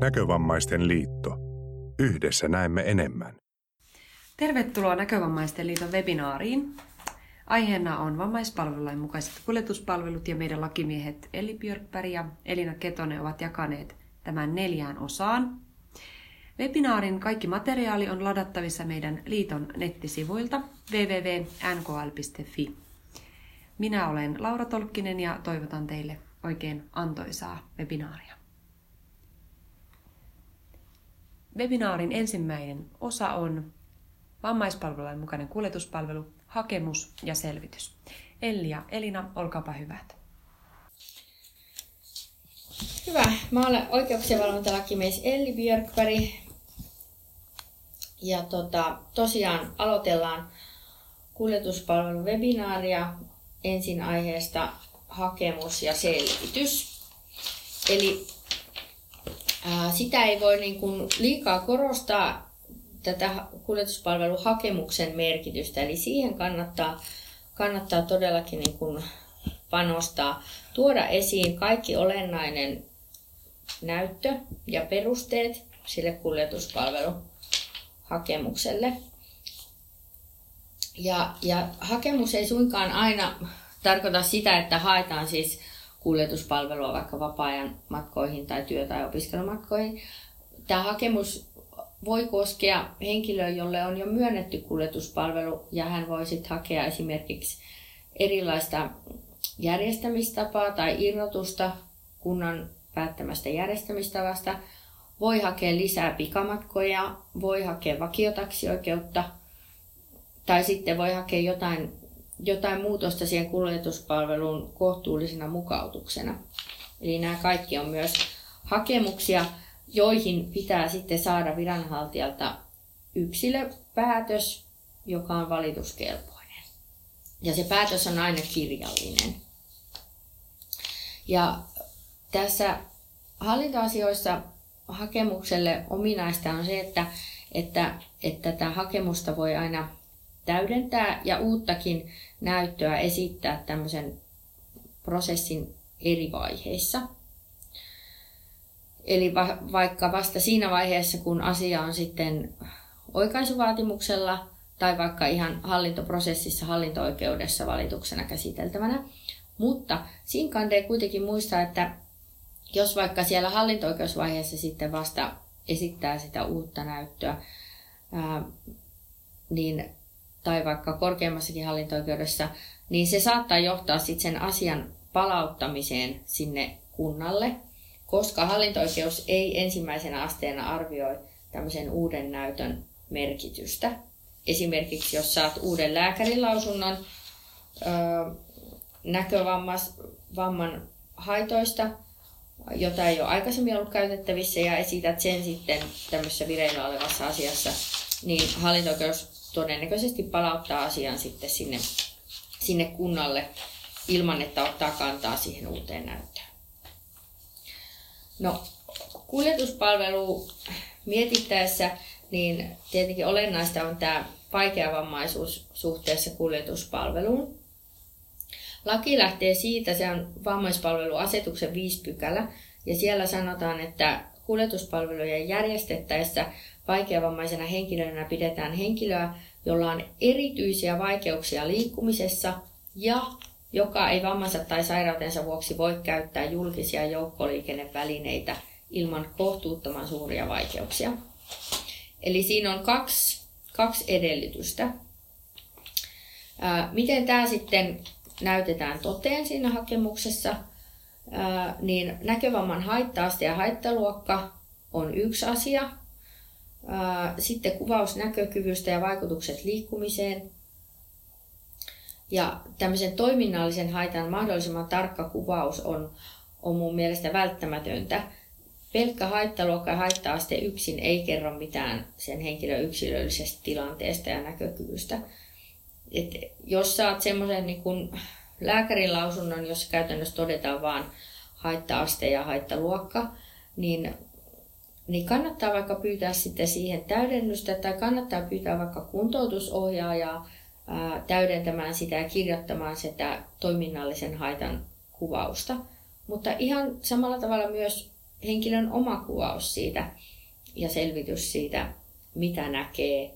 Näkövammaisten liitto. Yhdessä näemme enemmän. Tervetuloa Näkövammaisten liiton webinaariin. Aiheena on vammaispalvelulain mukaiset kuljetuspalvelut ja meidän lakimiehet Eli Björkberg ja Elina Ketonen ovat jakaneet tämän neljään osaan. Webinaarin kaikki materiaali on ladattavissa meidän liiton nettisivuilta www.nkl.fi. Minä olen Laura Tolkkinen ja toivotan teille oikein antoisaa webinaaria. Webinaarin ensimmäinen osa on vammaispalvelulain mukainen kuljetuspalvelu, hakemus ja selvitys. Elli ja Elina, olkaapa hyvät. Hyvä. Mä olen oikeuksien valvontalakimies Elli Björkberg. Ja tota, tosiaan aloitellaan kuljetuspalvelun webinaaria ensin aiheesta hakemus ja selvitys. Eli sitä ei voi niin kuin liikaa korostaa tätä kuljetuspalveluhakemuksen merkitystä. Eli siihen kannattaa, kannattaa todellakin niin kuin panostaa, tuoda esiin kaikki olennainen näyttö ja perusteet sille kuljetuspalveluhakemukselle. Ja, ja hakemus ei suinkaan aina tarkoita sitä, että haetaan siis kuljetuspalvelua vaikka vapaa-ajan matkoihin tai työ- tai opiskelumatkoihin. Tämä hakemus voi koskea henkilöä, jolle on jo myönnetty kuljetuspalvelu ja hän voi sitten hakea esimerkiksi erilaista järjestämistapaa tai irrotusta kunnan päättämästä järjestämistavasta. Voi hakea lisää pikamatkoja, voi hakea vakiotaksioikeutta tai sitten voi hakea jotain, jotain muutosta siihen kuljetuspalveluun kohtuullisena mukautuksena. Eli nämä kaikki on myös hakemuksia, joihin pitää sitten saada viranhaltijalta yksilöpäätös, joka on valituskelpoinen. Ja se päätös on aina kirjallinen. Ja tässä hallintoasioissa hakemukselle ominaista on se, että, että, että tätä hakemusta voi aina täydentää ja uuttakin näyttöä esittää tämmöisen prosessin eri vaiheissa. Eli va- vaikka vasta siinä vaiheessa, kun asia on sitten oikaisuvaatimuksella tai vaikka ihan hallintoprosessissa hallinto-oikeudessa valituksena käsiteltävänä. Mutta siinä kannattaa kuitenkin muistaa, että jos vaikka siellä hallinto-oikeusvaiheessa sitten vasta esittää sitä uutta näyttöä, ää, niin, tai vaikka korkeammassakin hallinto-oikeudessa, niin se saattaa johtaa sitten sen asian palauttamiseen sinne kunnalle, koska hallinto-oikeus ei ensimmäisenä asteena arvioi tämmöisen uuden näytön merkitystä. Esimerkiksi jos saat uuden lääkärilausunnon näkövamman haitoista, jota ei ole aikaisemmin ollut käytettävissä ja esität sen sitten tämmöisessä vireillä olevassa asiassa, niin hallinto todennäköisesti palauttaa asian sitten sinne, sinne kunnalle ilman, että ottaa kantaa siihen uuteen näyttöön. No, kuljetuspalvelu mietittäessä, niin tietenkin olennaista on tämä vaikeavammaisuus suhteessa kuljetuspalveluun. Laki lähtee siitä, se on vammaispalveluasetuksen 5 pykälä, ja siellä sanotaan, että kuljetuspalvelujen järjestettäessä vaikeavammaisena henkilönä pidetään henkilöä, jolla on erityisiä vaikeuksia liikkumisessa ja joka ei vammansa tai sairautensa vuoksi voi käyttää julkisia joukkoliikennevälineitä ilman kohtuuttoman suuria vaikeuksia. Eli siinä on kaksi, kaksi edellytystä. Ää, miten tämä sitten näytetään toteen siinä hakemuksessa, niin näkövamman haitta-aste ja haittaluokka on yksi asia. Sitten kuvaus näkökyvystä ja vaikutukset liikkumiseen. Ja tämmöisen toiminnallisen haitan mahdollisimman tarkka kuvaus on, on mun mielestä välttämätöntä. Pelkkä haittaluokka ja haitta-aste yksin ei kerro mitään sen henkilön yksilöllisestä tilanteesta ja näkökyvystä et jos saat semmoisen niin kun lääkärin lausunnon, jossa käytännössä todetaan vain haitta-aste ja haittaluokka, niin, niin kannattaa vaikka pyytää sitten siihen täydennystä tai kannattaa pyytää vaikka kuntoutusohjaajaa ää, täydentämään sitä ja kirjoittamaan sitä toiminnallisen haitan kuvausta. Mutta ihan samalla tavalla myös henkilön oma kuvaus siitä ja selvitys siitä, mitä näkee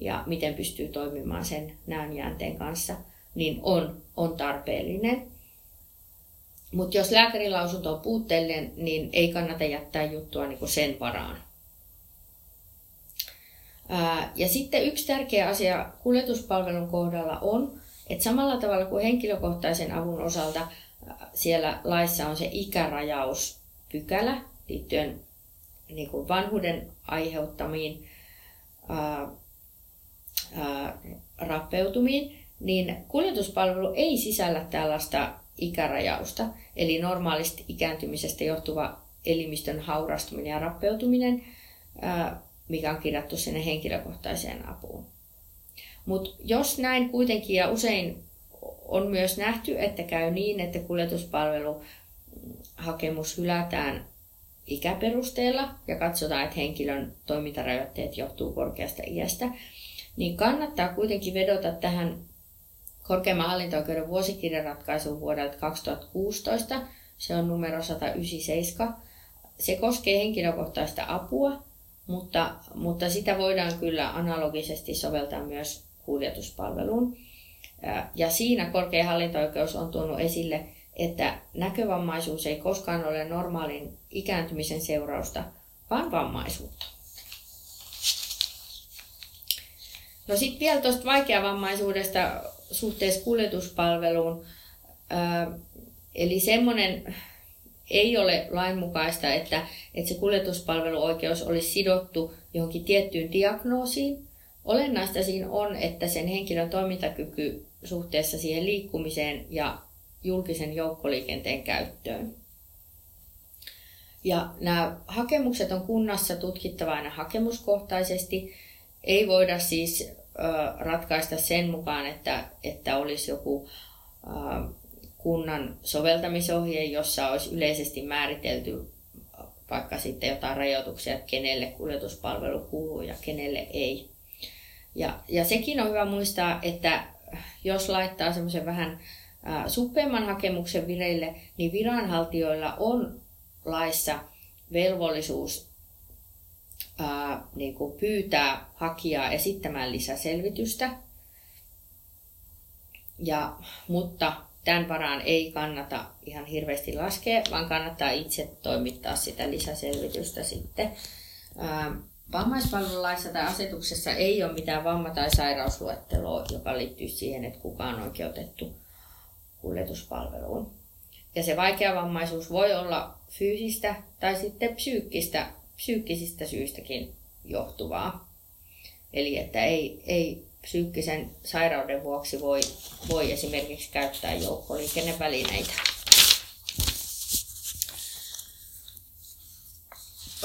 ja miten pystyy toimimaan sen näönjäänteen kanssa, niin on, on tarpeellinen. Mutta jos lääkärin lausunto on puutteellinen, niin ei kannata jättää juttua niin sen varaan. Ja sitten yksi tärkeä asia kuljetuspalvelun kohdalla on, että samalla tavalla kuin henkilökohtaisen avun osalta siellä laissa on se ikärajauspykälä liittyen niin kuin vanhuuden aiheuttamiin ää, ää, rappeutumiin, niin kuljetuspalvelu ei sisällä tällaista ikärajausta, eli normaalisti ikääntymisestä johtuva elimistön haurastuminen ja rappeutuminen, mikä on kirjattu sinne henkilökohtaiseen apuun. Mutta jos näin kuitenkin, ja usein on myös nähty, että käy niin, että kuljetuspalveluhakemus hylätään ikäperusteella ja katsotaan, että henkilön toimintarajoitteet johtuu korkeasta iästä, niin kannattaa kuitenkin vedota tähän korkeimman hallinto-oikeuden vuosikirjaratkaisuun vuodelta 2016. Se on numero 197. Se koskee henkilökohtaista apua, mutta, mutta sitä voidaan kyllä analogisesti soveltaa myös kuljetuspalveluun. Ja siinä korkein hallinto-oikeus on tuonut esille, että näkövammaisuus ei koskaan ole normaalin ikääntymisen seurausta, vaan vammaisuutta. No sitten vielä tuosta vaikeavammaisuudesta suhteessa kuljetuspalveluun. Eli semmoinen ei ole lainmukaista, että, että se kuljetuspalveluoikeus olisi sidottu johonkin tiettyyn diagnoosiin. Olennaista siinä on, että sen henkilön toimintakyky suhteessa siihen liikkumiseen ja julkisen joukkoliikenteen käyttöön. Ja nämä hakemukset on kunnassa tutkittava aina hakemuskohtaisesti. Ei voida siis ratkaista sen mukaan, että, että olisi joku kunnan soveltamisohje, jossa olisi yleisesti määritelty vaikka sitten jotain rajoituksia, että kenelle kuljetuspalvelu kuuluu ja kenelle ei. Ja, ja sekin on hyvä muistaa, että jos laittaa semmoisen vähän suppeamman hakemuksen vireille, niin viranhaltijoilla on laissa velvollisuus ää, niin kuin pyytää hakijaa esittämään lisäselvitystä. Ja, mutta tämän varaan ei kannata ihan hirveästi laskea, vaan kannattaa itse toimittaa sitä lisäselvitystä sitten. Ää, vammaispalvelulaissa tai asetuksessa ei ole mitään vamma- tai sairausluetteloa, joka liittyy siihen, että kuka on oikeutettu kuljetuspalveluun. Ja se vaikea vammaisuus voi olla fyysistä tai sitten psyykkistä, psyykkisistä syistäkin johtuvaa. Eli että ei, ei psyykkisen sairauden vuoksi voi, voi esimerkiksi käyttää joukkoliikennevälineitä.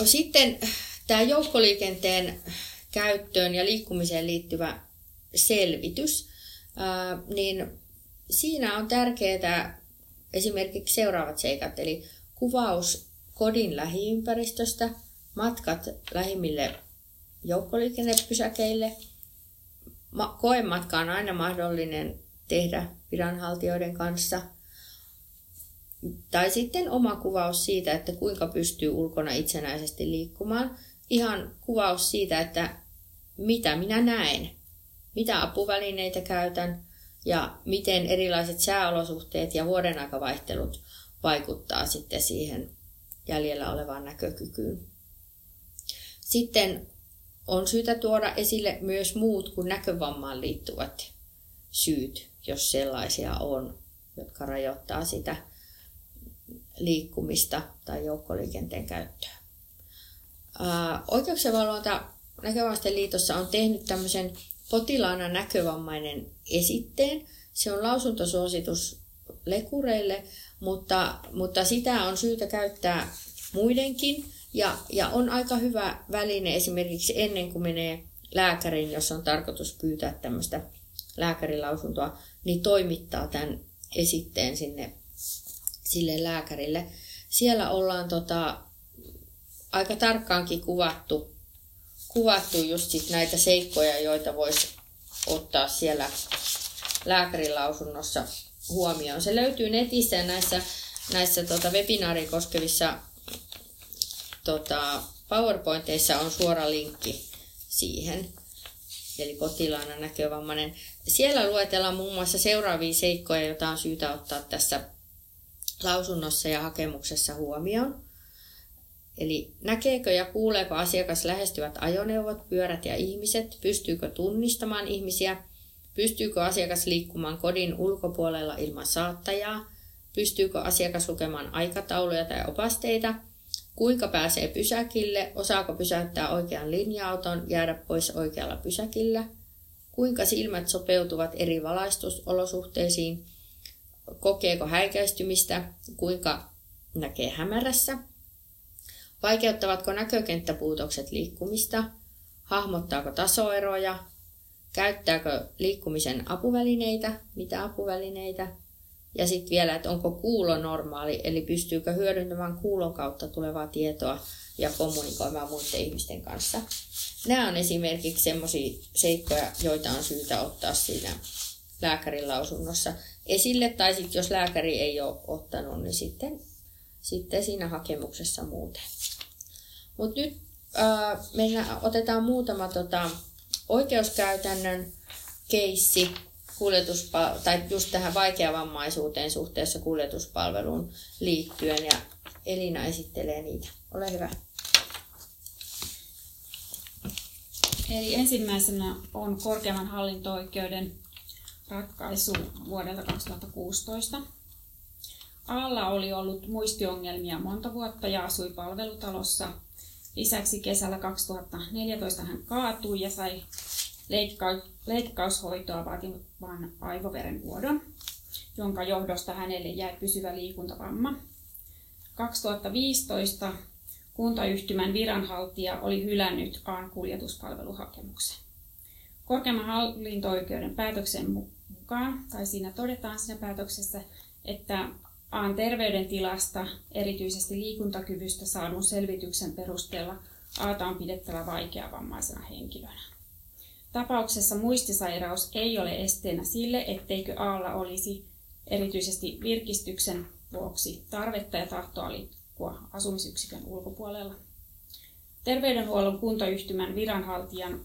Sitten tämä joukkoliikenteen käyttöön ja liikkumiseen liittyvä selvitys, niin siinä on tärkeää esimerkiksi seuraavat seikat, eli kuvaus kodin lähiympäristöstä, matkat lähimmille joukkoliikennepysäkeille. Koematka on aina mahdollinen tehdä viranhaltijoiden kanssa. Tai sitten oma kuvaus siitä, että kuinka pystyy ulkona itsenäisesti liikkumaan. Ihan kuvaus siitä, että mitä minä näen, mitä apuvälineitä käytän, ja miten erilaiset sääolosuhteet ja vuodenaikavaihtelut vaikuttaa sitten siihen jäljellä olevaan näkökykyyn. Sitten on syytä tuoda esille myös muut kuin näkövammaan liittyvät syyt, jos sellaisia on, jotka rajoittaa sitä liikkumista tai joukkoliikenteen käyttöä. Oikeuksien valvonta Näkövammaisten liitossa on tehnyt tämmöisen potilaana näkövammainen esitteen. Se on lausuntosuositus lekureille, mutta, mutta sitä on syytä käyttää muidenkin. Ja, ja on aika hyvä väline esimerkiksi ennen kuin menee lääkärin, jos on tarkoitus pyytää tämmöistä lääkärilausuntoa, niin toimittaa tämän esitteen sinne sille lääkärille. Siellä ollaan tota, aika tarkkaankin kuvattu kuvattu just sit näitä seikkoja, joita voisi ottaa siellä lääkärin lausunnossa huomioon. Se löytyy netissä näissä, näissä tota webinaaria koskevissa tota, PowerPointeissa on suora linkki siihen, eli potilaana näkövammainen. Siellä luetellaan muun muassa seuraavia seikkoja, joita on syytä ottaa tässä lausunnossa ja hakemuksessa huomioon. Eli näkeekö ja kuuleeko asiakas lähestyvät ajoneuvot, pyörät ja ihmiset, pystyykö tunnistamaan ihmisiä, pystyykö asiakas liikkumaan kodin ulkopuolella ilman saattajaa, pystyykö asiakas lukemaan aikatauluja tai opasteita, kuinka pääsee pysäkille, osaako pysäyttää oikean linja-auton, jäädä pois oikealla pysäkillä, kuinka silmät sopeutuvat eri valaistusolosuhteisiin, kokeeko häikäistymistä, kuinka näkee hämärässä, vaikeuttavatko näkökenttäpuutokset liikkumista, hahmottaako tasoeroja, käyttääkö liikkumisen apuvälineitä, mitä apuvälineitä, ja sitten vielä, että onko kuulo normaali, eli pystyykö hyödyntämään kuulon kautta tulevaa tietoa ja kommunikoimaan muiden ihmisten kanssa. Nämä on esimerkiksi sellaisia seikkoja, joita on syytä ottaa siinä lääkärin lausunnossa esille, tai sitten jos lääkäri ei ole ottanut, niin sitten, sitten siinä hakemuksessa muuten. Mutta nyt äh, meillä otetaan muutama tota, oikeuskäytännön keissi kuljetuspa- tai just tähän vaikeavammaisuuteen suhteessa kuljetuspalveluun liittyen ja Elina esittelee niitä. Ole hyvä. Eli ensimmäisenä on korkeamman hallinto-oikeuden ratkaisu vuodelta 2016. Alla oli ollut muistiongelmia monta vuotta ja asui palvelutalossa. Lisäksi kesällä 2014 hän kaatui ja sai leikka- leikkaushoitoa vaativan aivoverenvuodon, jonka johdosta hänelle jäi pysyvä liikuntavamma. 2015 kuntayhtymän viranhaltija oli hylännyt Aan kuljetuspalveluhakemuksen. Korkeimman hallinto-oikeuden päätöksen mukaan, tai siinä todetaan siinä päätöksessä, että Aan terveydentilasta, erityisesti liikuntakyvystä saadun selvityksen perusteella Aata on pidettävä vaikeavammaisena henkilönä. Tapauksessa muistisairaus ei ole esteenä sille, etteikö Aalla olisi erityisesti virkistyksen vuoksi tarvetta ja tahtoa liikkua asumisyksikön ulkopuolella. Terveydenhuollon kuntayhtymän viranhaltijan,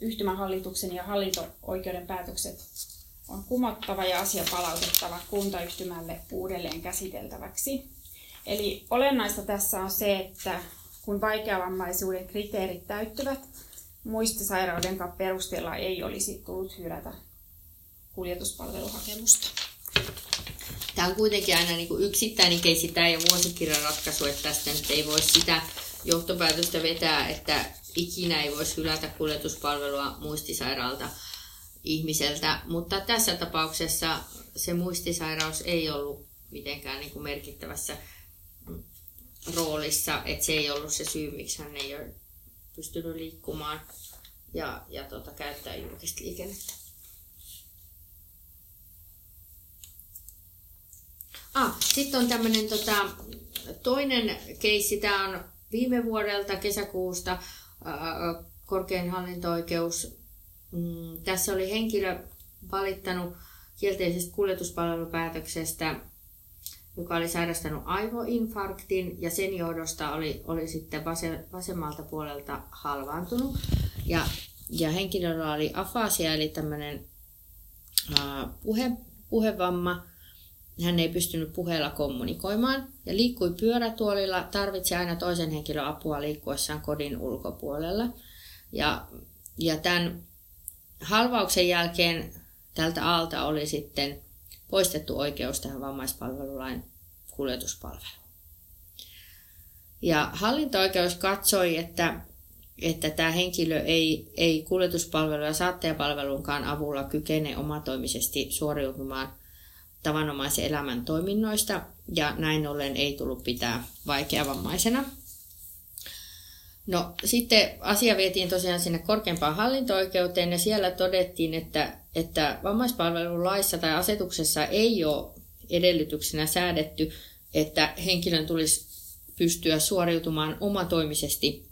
yhtymähallituksen ja hallinto-oikeuden päätökset on kumottava ja asia palautettava kuntayhtymälle uudelleen käsiteltäväksi. Eli olennaista tässä on se, että kun vaikeavammaisuuden kriteerit täyttyvät, muistisairauden perusteella ei olisi tullut hylätä kuljetuspalveluhakemusta. Tämä on kuitenkin aina niin kuin yksittäinen keissi, tämä ei ole vuosikirjan ratkaisu, että tästä nyt ei voi sitä johtopäätöstä vetää, että ikinä ei voisi hylätä kuljetuspalvelua muistisairaalta ihmiseltä, mutta tässä tapauksessa se muistisairaus ei ollut mitenkään niin kuin merkittävässä roolissa, että se ei ollut se syy, miksi hän ei ole pystynyt liikkumaan ja, ja tota, käyttää julkista liikennettä. Ah, sitten on tämmöinen tota, toinen keissi, tämä on viime vuodelta kesäkuusta ää, korkein hallinto-oikeus. Mm, tässä oli henkilö valittanut kielteisestä kuljetuspalvelupäätöksestä joka oli sairastanut aivoinfarktin ja sen johdosta oli, oli sitten vasemmalta puolelta halvaantunut. Ja, ja henkilöllä oli afasia eli tämmöinen puhe, puhevamma. Hän ei pystynyt puheella kommunikoimaan ja liikkui pyörätuolilla, tarvitsi aina toisen henkilön apua liikkuessaan kodin ulkopuolella. Ja, ja tämän halvauksen jälkeen tältä alta oli sitten poistettu oikeus tähän vammaispalvelulain kuljetuspalveluun. Ja hallinto-oikeus katsoi, että, että tämä henkilö ei, ei kuljetuspalvelu- ja saattajapalvelunkaan avulla kykene omatoimisesti suoriutumaan tavanomaisen elämän toiminnoista ja näin ollen ei tullut pitää vaikeavammaisena. No sitten asia vietiin tosiaan sinne korkeampaan hallinto-oikeuteen ja siellä todettiin, että, että vammaispalvelulaissa tai asetuksessa ei ole edellytyksenä säädetty, että henkilön tulisi pystyä suoriutumaan omatoimisesti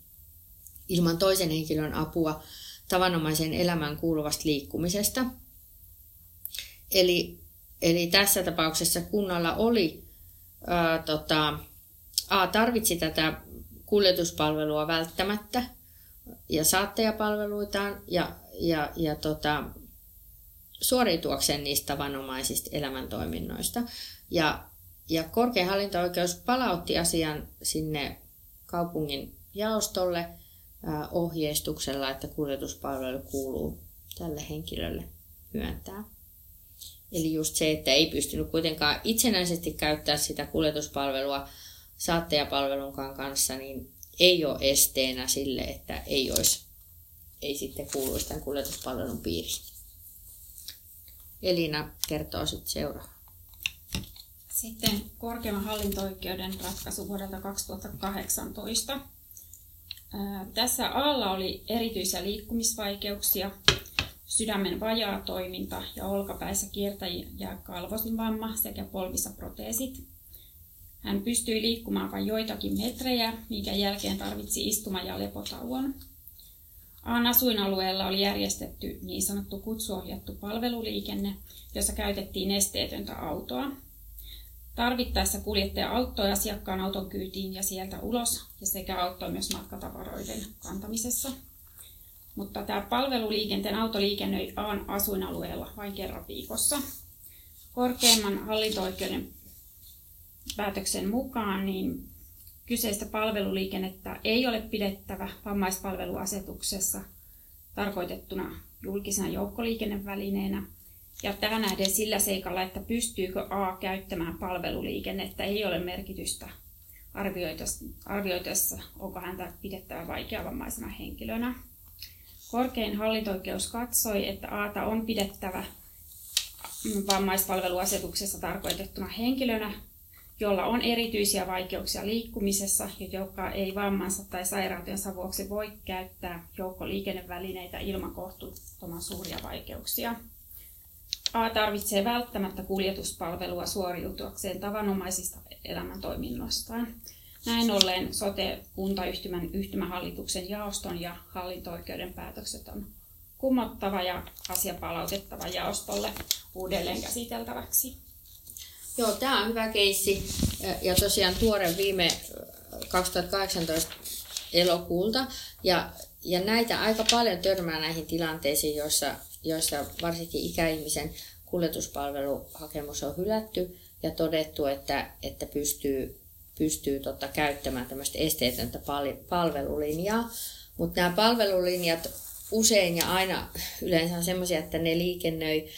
ilman toisen henkilön apua tavanomaisen elämään kuuluvasta liikkumisesta. Eli, eli tässä tapauksessa kunnalla oli ää, tota, A, tarvitsi tätä kuljetuspalvelua välttämättä ja saattajapalveluitaan ja, ja, ja tota, suoriutuakseen niistä tavanomaisista elämäntoiminnoista. Ja, ja korkein hallinto-oikeus palautti asian sinne kaupungin jaostolle ohjeistuksella, että kuljetuspalvelu kuuluu tälle henkilölle myöntää. Eli just se, että ei pystynyt kuitenkaan itsenäisesti käyttää sitä kuljetuspalvelua saattajapalvelunkaan kanssa, niin ei ole esteenä sille, että ei, olisi, ei sitten kuuluisi tämän kuljetuspalvelun piiriin. Elina kertoo sitten seuraavaa. Sitten korkeimman hallinto-oikeuden ratkaisu vuodelta 2018. Tässä alla oli erityisiä liikkumisvaikeuksia, sydämen vajaa toiminta ja olkapäissä kiertäjä ja kalvosin vamma sekä polvissa proteesit. Hän pystyi liikkumaan vain joitakin metrejä, minkä jälkeen tarvitsi istuma- ja lepotauon. Aan asuinalueella oli järjestetty niin sanottu kutsuohjattu palveluliikenne, jossa käytettiin esteetöntä autoa. Tarvittaessa kuljettaja auttoi asiakkaan auton kyytiin ja sieltä ulos ja sekä auttoi myös matkatavaroiden kantamisessa. Mutta tämä palveluliikenteen auto liikennöi Aan asuinalueella vain kerran viikossa. Korkeimman hallinto-oikeuden päätöksen mukaan niin kyseistä palveluliikennettä ei ole pidettävä vammaispalveluasetuksessa tarkoitettuna julkisena joukkoliikennevälineenä. Ja tähän nähden sillä seikalla, että pystyykö A käyttämään palveluliikennettä, ei ole merkitystä arvioitessa, onko häntä pidettävä vaikeavammaisena henkilönä. Korkein hallinto-oikeus katsoi, että Aata on pidettävä vammaispalveluasetuksessa tarkoitettuna henkilönä, jolla on erityisiä vaikeuksia liikkumisessa ja joka ei vammansa tai sairautensa vuoksi voi käyttää joukkoliikennevälineitä ilman kohtuuttoman suuria vaikeuksia. A tarvitsee välttämättä kuljetuspalvelua suoriutuakseen tavanomaisista elämäntoiminnoistaan. Näin ollen sote-kuntayhtymän yhtymähallituksen jaoston ja hallinto-oikeuden päätökset on kumottava ja asia palautettava jaostolle uudelleen käsiteltäväksi. Joo, tämä on hyvä keissi ja tosiaan tuore viime 2018 elokuulta. Ja, ja näitä aika paljon törmää näihin tilanteisiin, joissa, joissa varsinkin ikäihmisen kuljetuspalveluhakemus on hylätty ja todettu, että, että pystyy, pystyy tota, käyttämään tämmöistä esteetöntä palvelulinjaa. Mutta nämä palvelulinjat usein ja aina yleensä on sellaisia, että ne liikennöi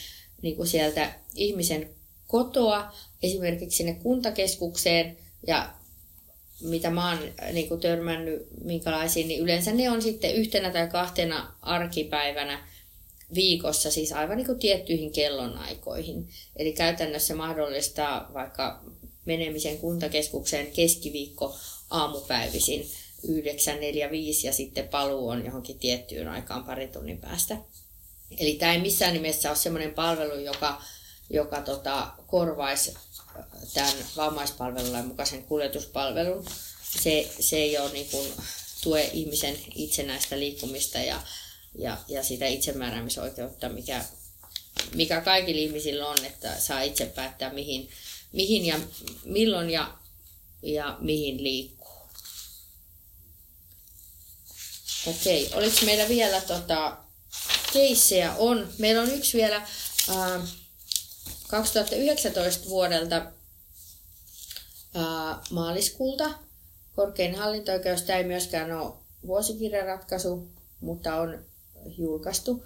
niin kuin sieltä ihmisen kotoa esimerkiksi sinne kuntakeskukseen ja mitä mä oon niin kuin törmännyt minkälaisiin, niin yleensä ne on sitten yhtenä tai kahtena arkipäivänä viikossa, siis aivan niin kuin tiettyihin kellonaikoihin. Eli käytännössä mahdollistaa vaikka menemisen kuntakeskukseen keskiviikko aamupäivisin 9.45 ja sitten paluu on johonkin tiettyyn aikaan parin tunnin päästä. Eli tämä ei missään nimessä ole sellainen palvelu, joka joka tota, korvaisi äh, tämän vammaispalvelulain mukaisen kuljetuspalvelun. Se, se ei ole niin kuin, tue ihmisen itsenäistä liikkumista ja, ja, ja sitä itsemääräämisoikeutta, mikä, mikä kaikilla ihmisillä on, että saa itse päättää mihin, mihin ja milloin ja, ja mihin liikkuu. Okei, oliko meillä vielä tota, keissejä? On. Meillä on yksi vielä. Äh, 2019 vuodelta ää, maaliskuulta korkein hallinto-oikeus, tämä ei myöskään ole vuosikirjaratkaisu, mutta on julkaistu.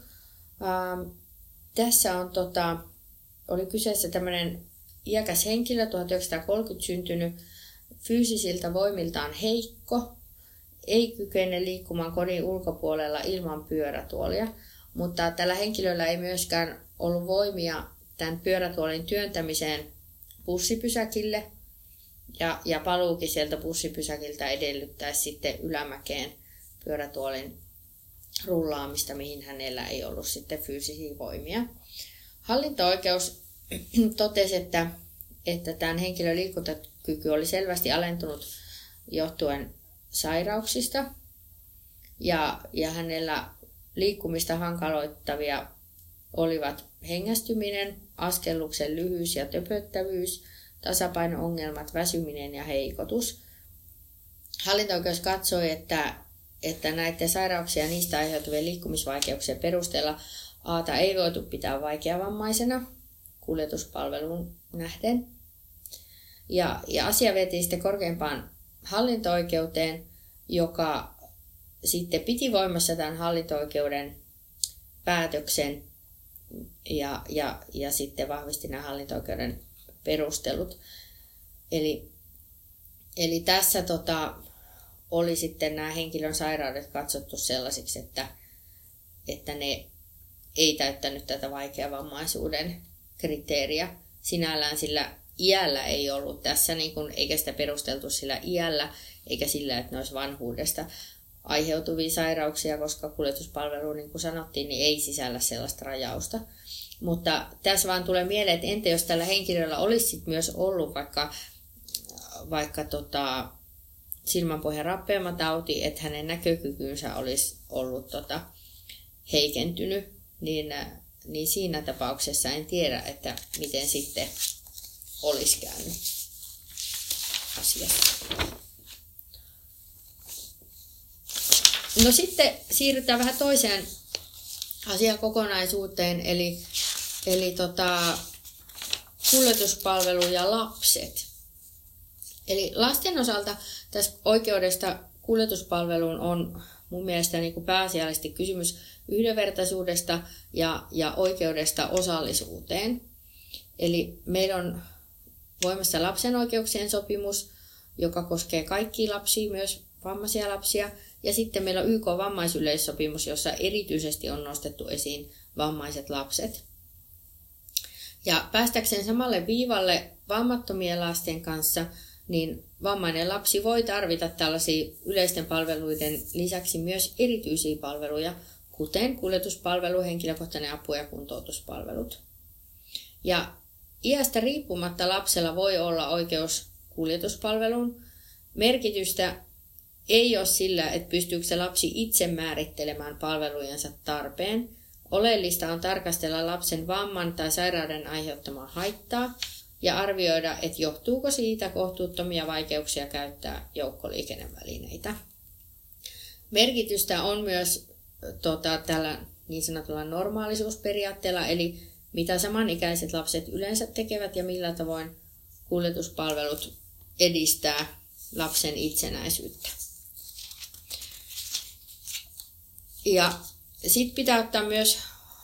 Ää, tässä on, tota, oli kyseessä tämmöinen iäkäs henkilö, 1930 syntynyt, fyysisiltä voimiltaan heikko, ei kykene liikkumaan kodin ulkopuolella ilman pyörätuolia, mutta tällä henkilöllä ei myöskään ollut voimia tämän pyörätuolin työntämiseen bussipysäkille ja, ja paluukin sieltä bussipysäkiltä edellyttää sitten ylämäkeen pyörätuolin rullaamista, mihin hänellä ei ollut sitten fyysisiä voimia. Hallinto-oikeus totesi, että, että tämän henkilön liikuntakyky oli selvästi alentunut johtuen sairauksista ja, ja hänellä liikkumista hankaloittavia olivat hengästyminen, askelluksen lyhyys ja töpöttävyys, tasapaino-ongelmat, väsyminen ja heikotus. hallinto-oikeus katsoi, että, että näiden sairauksia ja niistä aiheutuvien liikkumisvaikeuksien perusteella Aata ei voitu pitää vaikeavammaisena kuljetuspalveluun nähden. Ja, ja asia vietiin sitten korkeimpaan hallinto-oikeuteen, joka sitten piti voimassa tämän hallinto-oikeuden päätöksen ja, ja, ja sitten vahvisti nämä hallinto-oikeuden perustelut. Eli, eli tässä tota, oli sitten nämä henkilön sairaudet katsottu sellaisiksi, että, että ne ei täyttänyt tätä vaikeavammaisuuden kriteeriä sinällään, sillä iällä ei ollut tässä, niin kuin, eikä sitä perusteltu sillä iällä, eikä sillä, että ne olisi vanhuudesta aiheutuvia sairauksia, koska kuljetuspalvelu, niin kuin sanottiin, niin ei sisällä sellaista rajausta. Mutta tässä vaan tulee mieleen, että entä jos tällä henkilöllä olisi myös ollut vaikka, vaikka tota, silmänpohjan rappeumatauti, että hänen näkökykynsä olisi ollut tota, heikentynyt, niin, niin siinä tapauksessa en tiedä, että miten sitten olisi käynyt asiassa. No sitten siirrytään vähän toiseen asiakokonaisuuteen, eli, eli tota, kuljetuspalvelu ja lapset. Eli lasten osalta tässä oikeudesta kuljetuspalveluun on mun mielestä niin kuin pääasiallisesti kysymys yhdenvertaisuudesta ja, ja oikeudesta osallisuuteen. Eli meillä on voimassa lapsen oikeuksien sopimus, joka koskee kaikkia lapsia, myös vammaisia lapsia. Ja sitten meillä on YK-vammaisyleissopimus, jossa erityisesti on nostettu esiin vammaiset lapset. Ja päästäkseen samalle viivalle vammattomien lasten kanssa, niin vammainen lapsi voi tarvita tällaisia yleisten palveluiden lisäksi myös erityisiä palveluja, kuten kuljetuspalvelu, henkilökohtainen apu ja kuntoutuspalvelut. Ja iästä riippumatta lapsella voi olla oikeus kuljetuspalveluun. Merkitystä ei ole sillä, että pystyykö se lapsi itse määrittelemään palvelujensa tarpeen. Oleellista on tarkastella lapsen vamman tai sairauden aiheuttamaa haittaa ja arvioida, että johtuuko siitä kohtuuttomia vaikeuksia käyttää joukkoliikennevälineitä. Merkitystä on myös tota, tällä niin sanotulla normaalisuusperiaatteella, eli mitä samanikäiset lapset yleensä tekevät ja millä tavoin kuljetuspalvelut edistää lapsen itsenäisyyttä. Ja sitten pitää ottaa myös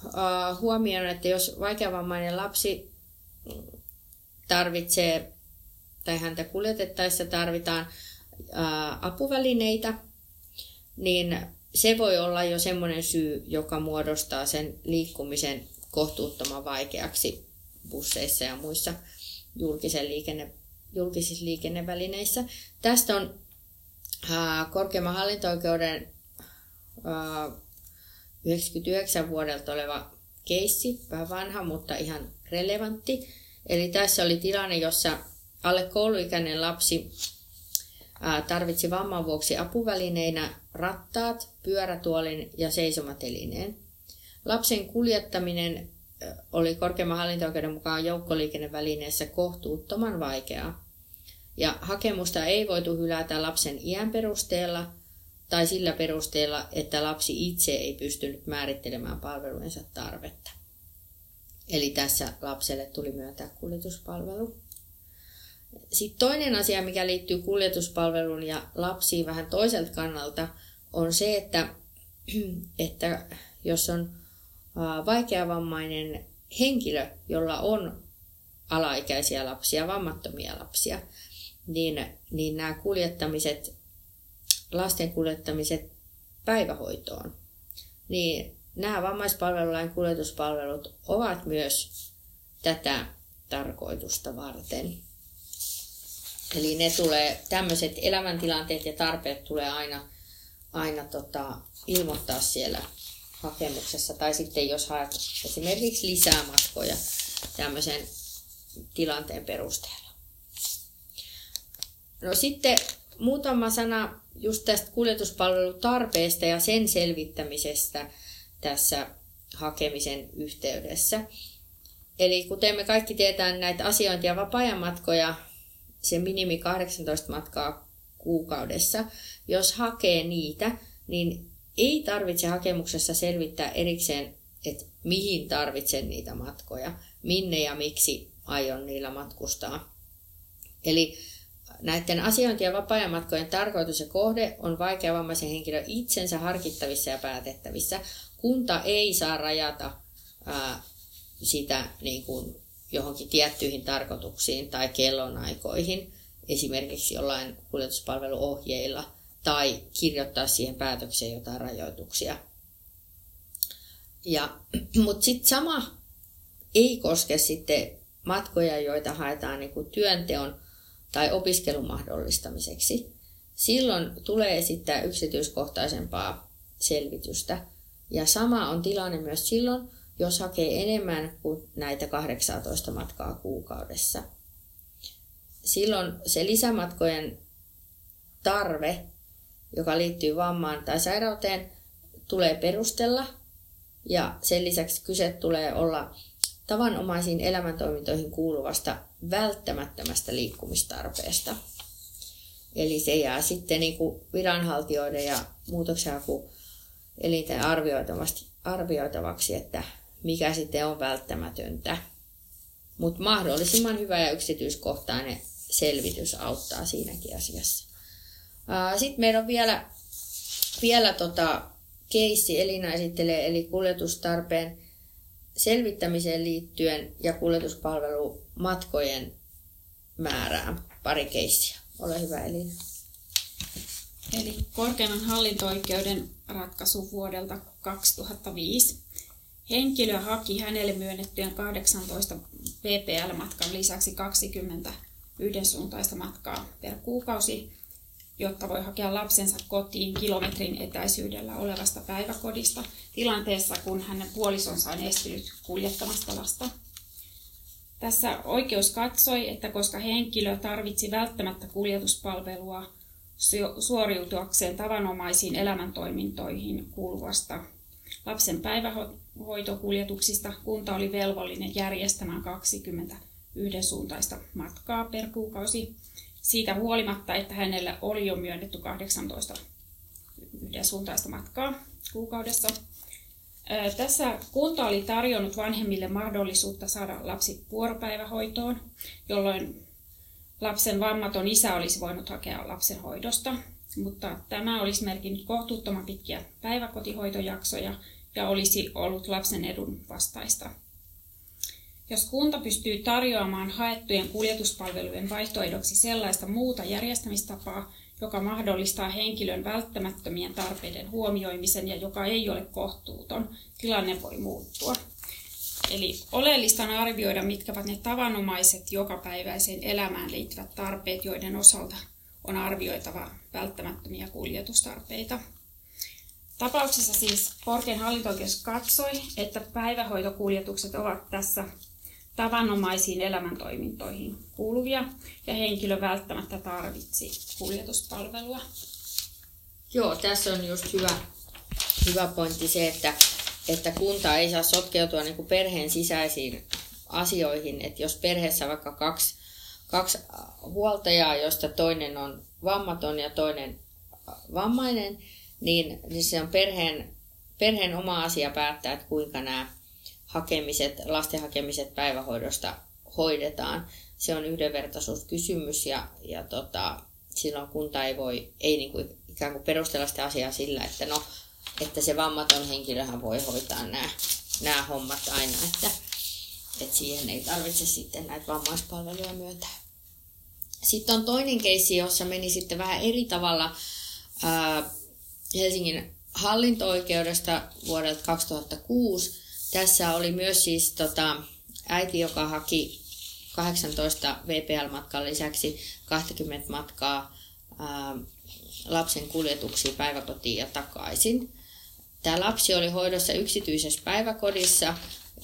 uh, huomioon, että jos vaikeavammainen lapsi tarvitsee tai häntä kuljetettaessa tarvitaan uh, apuvälineitä, niin se voi olla jo semmoinen syy, joka muodostaa sen liikkumisen kohtuuttoman vaikeaksi busseissa ja muissa julkisen liikenne, julkisissa liikennevälineissä. Tästä on uh, korkeimman hallinto-oikeuden 99 vuodelta oleva keissi, vähän vanha, mutta ihan relevantti. Eli tässä oli tilanne, jossa alle kouluikäinen lapsi tarvitsi vamman vuoksi apuvälineinä rattaat, pyörätuolin ja seisomatelineen. Lapsen kuljettaminen oli korkeimman hallinto mukaan joukkoliikennevälineessä kohtuuttoman vaikeaa. Ja hakemusta ei voitu hylätä lapsen iän perusteella – tai sillä perusteella, että lapsi itse ei pystynyt määrittelemään palveluensa tarvetta. Eli tässä lapselle tuli myöntää kuljetuspalvelu. Sitten toinen asia, mikä liittyy kuljetuspalveluun ja lapsiin vähän toiselta kannalta, on se, että, että jos on vaikeavammainen henkilö, jolla on alaikäisiä lapsia, vammattomia lapsia, niin, niin nämä kuljettamiset lasten kuljettamiset päivähoitoon, niin nämä vammaispalvelulain kuljetuspalvelut ovat myös tätä tarkoitusta varten. Eli ne tulee, tämmöiset elämäntilanteet ja tarpeet tulee aina, aina tota, ilmoittaa siellä hakemuksessa. Tai sitten jos haet esimerkiksi lisää matkoja tämmöisen tilanteen perusteella. No sitten muutama sana just tästä kuljetuspalvelutarpeesta ja sen selvittämisestä tässä hakemisen yhteydessä. Eli kuten me kaikki tietää, näitä asiointi- ja vapaa matkoja, se minimi 18 matkaa kuukaudessa. Jos hakee niitä, niin ei tarvitse hakemuksessa selvittää erikseen, että mihin tarvitsen niitä matkoja, minne ja miksi aion niillä matkustaa. Eli näiden asiointi- ja vapaa-ajanmatkojen tarkoitus ja kohde on vaikeavammaisen henkilön itsensä harkittavissa ja päätettävissä. Kunta ei saa rajata ää, sitä niin kuin johonkin tiettyihin tarkoituksiin tai kellonaikoihin, esimerkiksi jollain kuljetuspalveluohjeilla, tai kirjoittaa siihen päätökseen jotain rajoituksia. Ja, mutta sitten sama ei koske sitten matkoja, joita haetaan niin kuin työnteon tai opiskelun mahdollistamiseksi. Silloin tulee esittää yksityiskohtaisempaa selvitystä. Ja sama on tilanne myös silloin, jos hakee enemmän kuin näitä 18 matkaa kuukaudessa. Silloin se lisämatkojen tarve, joka liittyy vammaan tai sairauteen, tulee perustella ja sen lisäksi kyse tulee olla tavanomaisiin elämäntoimintoihin kuuluvasta välttämättömästä liikkumistarpeesta. Eli se jää sitten niin kuin viranhaltijoiden ja muutoksenhaku elinten arvioitavaksi, että mikä sitten on välttämätöntä. Mutta mahdollisimman hyvä ja yksityiskohtainen selvitys auttaa siinäkin asiassa. Sitten meillä on vielä, vielä tota, keissi Elina esittelee, eli kuljetustarpeen selvittämiseen liittyen ja kuljetuspalvelumatkojen määrää. Pari keissiä. Ole hyvä Elina. Eli korkeimman hallinto-oikeuden ratkaisu vuodelta 2005. Henkilö haki hänelle myönnettyjen 18 VPL-matkan lisäksi 20 yhdensuuntaista matkaa per kuukausi jotta voi hakea lapsensa kotiin kilometrin etäisyydellä olevasta päiväkodista tilanteessa, kun hänen puolisonsa on estynyt kuljettamasta lasta. Tässä oikeus katsoi, että koska henkilö tarvitsi välttämättä kuljetuspalvelua suoriutuakseen tavanomaisiin elämäntoimintoihin kuuluvasta lapsen päivähoitokuljetuksista, kunta oli velvollinen järjestämään 20 yhdensuuntaista matkaa per kuukausi siitä huolimatta, että hänelle oli jo myönnetty 18 yhdensuuntaista matkaa kuukaudessa. Tässä kunta oli tarjonnut vanhemmille mahdollisuutta saada lapsi vuoropäivähoitoon, jolloin lapsen vammaton isä olisi voinut hakea lapsen hoidosta, mutta tämä olisi merkinnyt kohtuuttoman pitkiä päiväkotihoitojaksoja ja olisi ollut lapsen edun vastaista. Jos kunta pystyy tarjoamaan haettujen kuljetuspalvelujen vaihtoehdoksi sellaista muuta järjestämistapaa, joka mahdollistaa henkilön välttämättömien tarpeiden huomioimisen ja joka ei ole kohtuuton, tilanne voi muuttua. Eli oleellista on arvioida, mitkä ovat ne tavanomaiset jokapäiväiseen elämään liittyvät tarpeet, joiden osalta on arvioitava välttämättömiä kuljetustarpeita. Tapauksessa siis korkein hallinto katsoi, että päivähoitokuljetukset ovat tässä tavanomaisiin elämäntoimintoihin kuuluvia ja henkilö välttämättä tarvitsi kuljetuspalvelua. Joo, tässä on just hyvä, hyvä pointti se, että, että kunta ei saa sotkeutua niin kuin perheen sisäisiin asioihin. Että jos perheessä vaikka kaksi, kaksi huoltajaa, josta toinen on vammaton ja toinen vammainen, niin, niin se on perheen, perheen oma asia päättää, että kuinka nämä hakemiset, lasten hakemiset päivähoidosta hoidetaan. Se on yhdenvertaisuuskysymys ja, ja tota, silloin kunta ei voi ei niin kuin ikään kuin perustella sitä asiaa sillä, että no, että se vammaton henkilöhän voi hoitaa nämä, nämä hommat aina, että, että siihen ei tarvitse sitten näitä vammaispalveluja myöntää. Sitten on toinen keissi, jossa meni sitten vähän eri tavalla ää, Helsingin hallinto-oikeudesta vuodelta 2006 tässä oli myös siis tota, äiti, joka haki 18 VPL-matkan lisäksi 20 matkaa ää, lapsen kuljetuksiin päiväkotiin ja takaisin. Tämä lapsi oli hoidossa yksityisessä päiväkodissa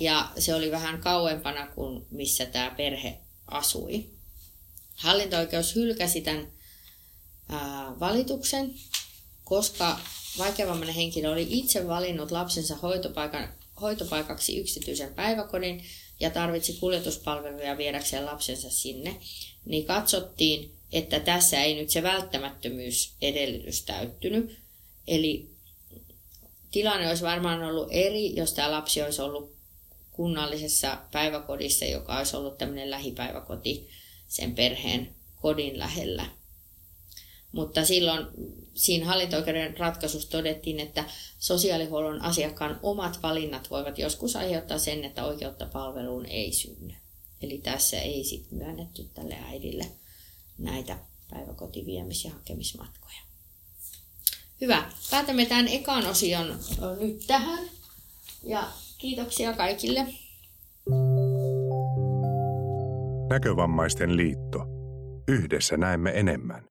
ja se oli vähän kauempana kuin missä tämä perhe asui. Hallinto-oikeus hylkäsi tämän ää, valituksen, koska vaikeavammainen henkilö oli itse valinnut lapsensa hoitopaikan hoitopaikaksi yksityisen päiväkodin ja tarvitsi kuljetuspalveluja viedäkseen lapsensa sinne, niin katsottiin, että tässä ei nyt se välttämättömyysedellytys täyttynyt. Eli tilanne olisi varmaan ollut eri, jos tämä lapsi olisi ollut kunnallisessa päiväkodissa, joka olisi ollut tämmöinen lähipäiväkoti sen perheen kodin lähellä. Mutta silloin siinä hallinto-oikeuden ratkaisussa todettiin, että sosiaalihuollon asiakkaan omat valinnat voivat joskus aiheuttaa sen, että oikeutta palveluun ei synny. Eli tässä ei sitten myönnetty tälle äidille näitä päiväkotiviemis- ja hakemismatkoja. Hyvä. Päätämme tämän ekan osion nyt tähän. Ja kiitoksia kaikille. Näkövammaisten liitto. Yhdessä näemme enemmän.